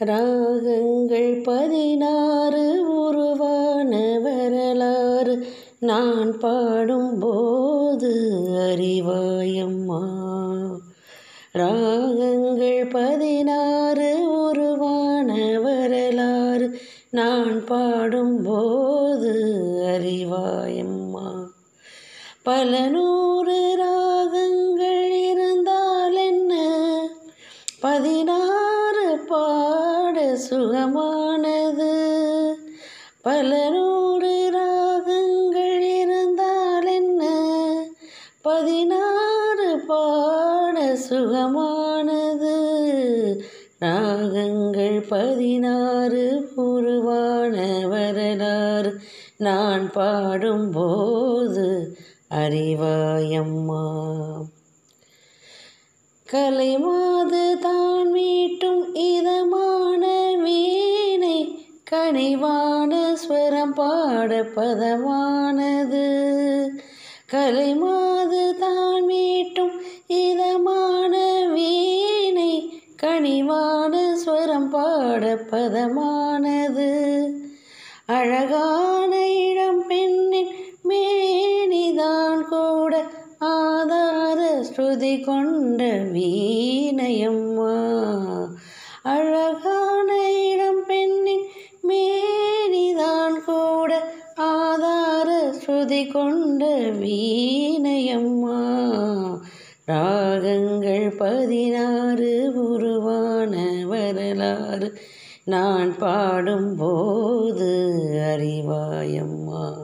ராகங்கள் பதினாறு உருவான வரலாறு நான் பாடும்போது அறிவாயம்மா. ராகங்கள் பதினாறு உருவான வரலாறு நான் பாடும்போது அறிவாயம்மா. பல நூறு ரா சுகமானது. பல நூறு ராகங்கள் இருந்தால் என்ன? பதினாறு பாட சுகமானது. ராகங்கள் பதினாறு உருவான வரலாறு. நான் பாடும்போது அறிவாயம்மா. கலைமாது தான் மீட்டும் இதமான கனிவான ஸ்வரம் பாட பதமானது. கலைமாது தான் மீட்டும் இதமான வீணை கனிவான ஸ்வரம் பாட பதமானது. அழகான இடம் பெண்ணின் மேனிதான் கூட ஆதார ஸ்ருதி கொண்ட வீணையம்மா ஸ்ருதி கொண்ட வீணையம்மா ராகங்கள் பதினாறு உருவான வரலாறு. நான் பாடும்போது அறிவாயம்மா.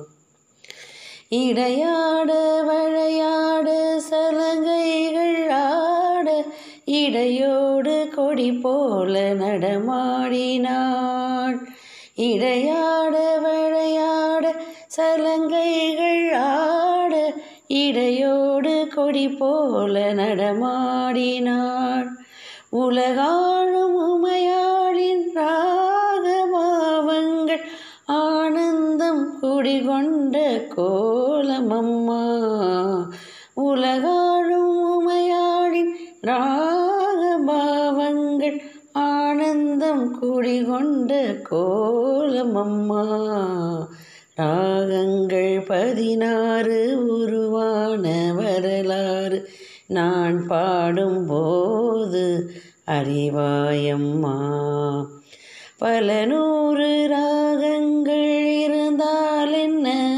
இடையாட வளையாட சலங்கைகள் ஆட இடையோடு கொடி போல நடமாடினாள். இடையாட வளையாட சலங்கைகள் ஆட இடையோடு கொடி போல நடமாடினாள். உலகாழும் உமையாளின் ராகபாவங்கள் ஆனந்தம் குடிகொண்ட கோலமம்மா உலகாழும் உமையாளின் ராகபாவங்கள் ஆனந்தம் குடிகொண்ட கோலமம்மா ராகங்கள் பதினாறு உருவான வரலாறு. நான் பாடும்போது அறிவாயம்மா. பல நூறு ராகங்கள் இருந்தால் என்ன?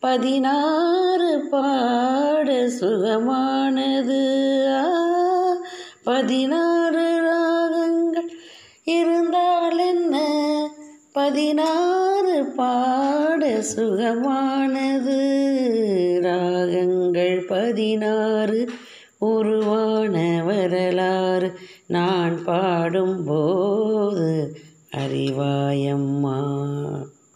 பதினாறு பாட சுகமானது. ஆ, பதினாறு பதினாறு பாட சுகமானது. ராகங்கள் பதினாறு உருவான வரலாறு. நான் பாடும்போது அறிவாயம்மா.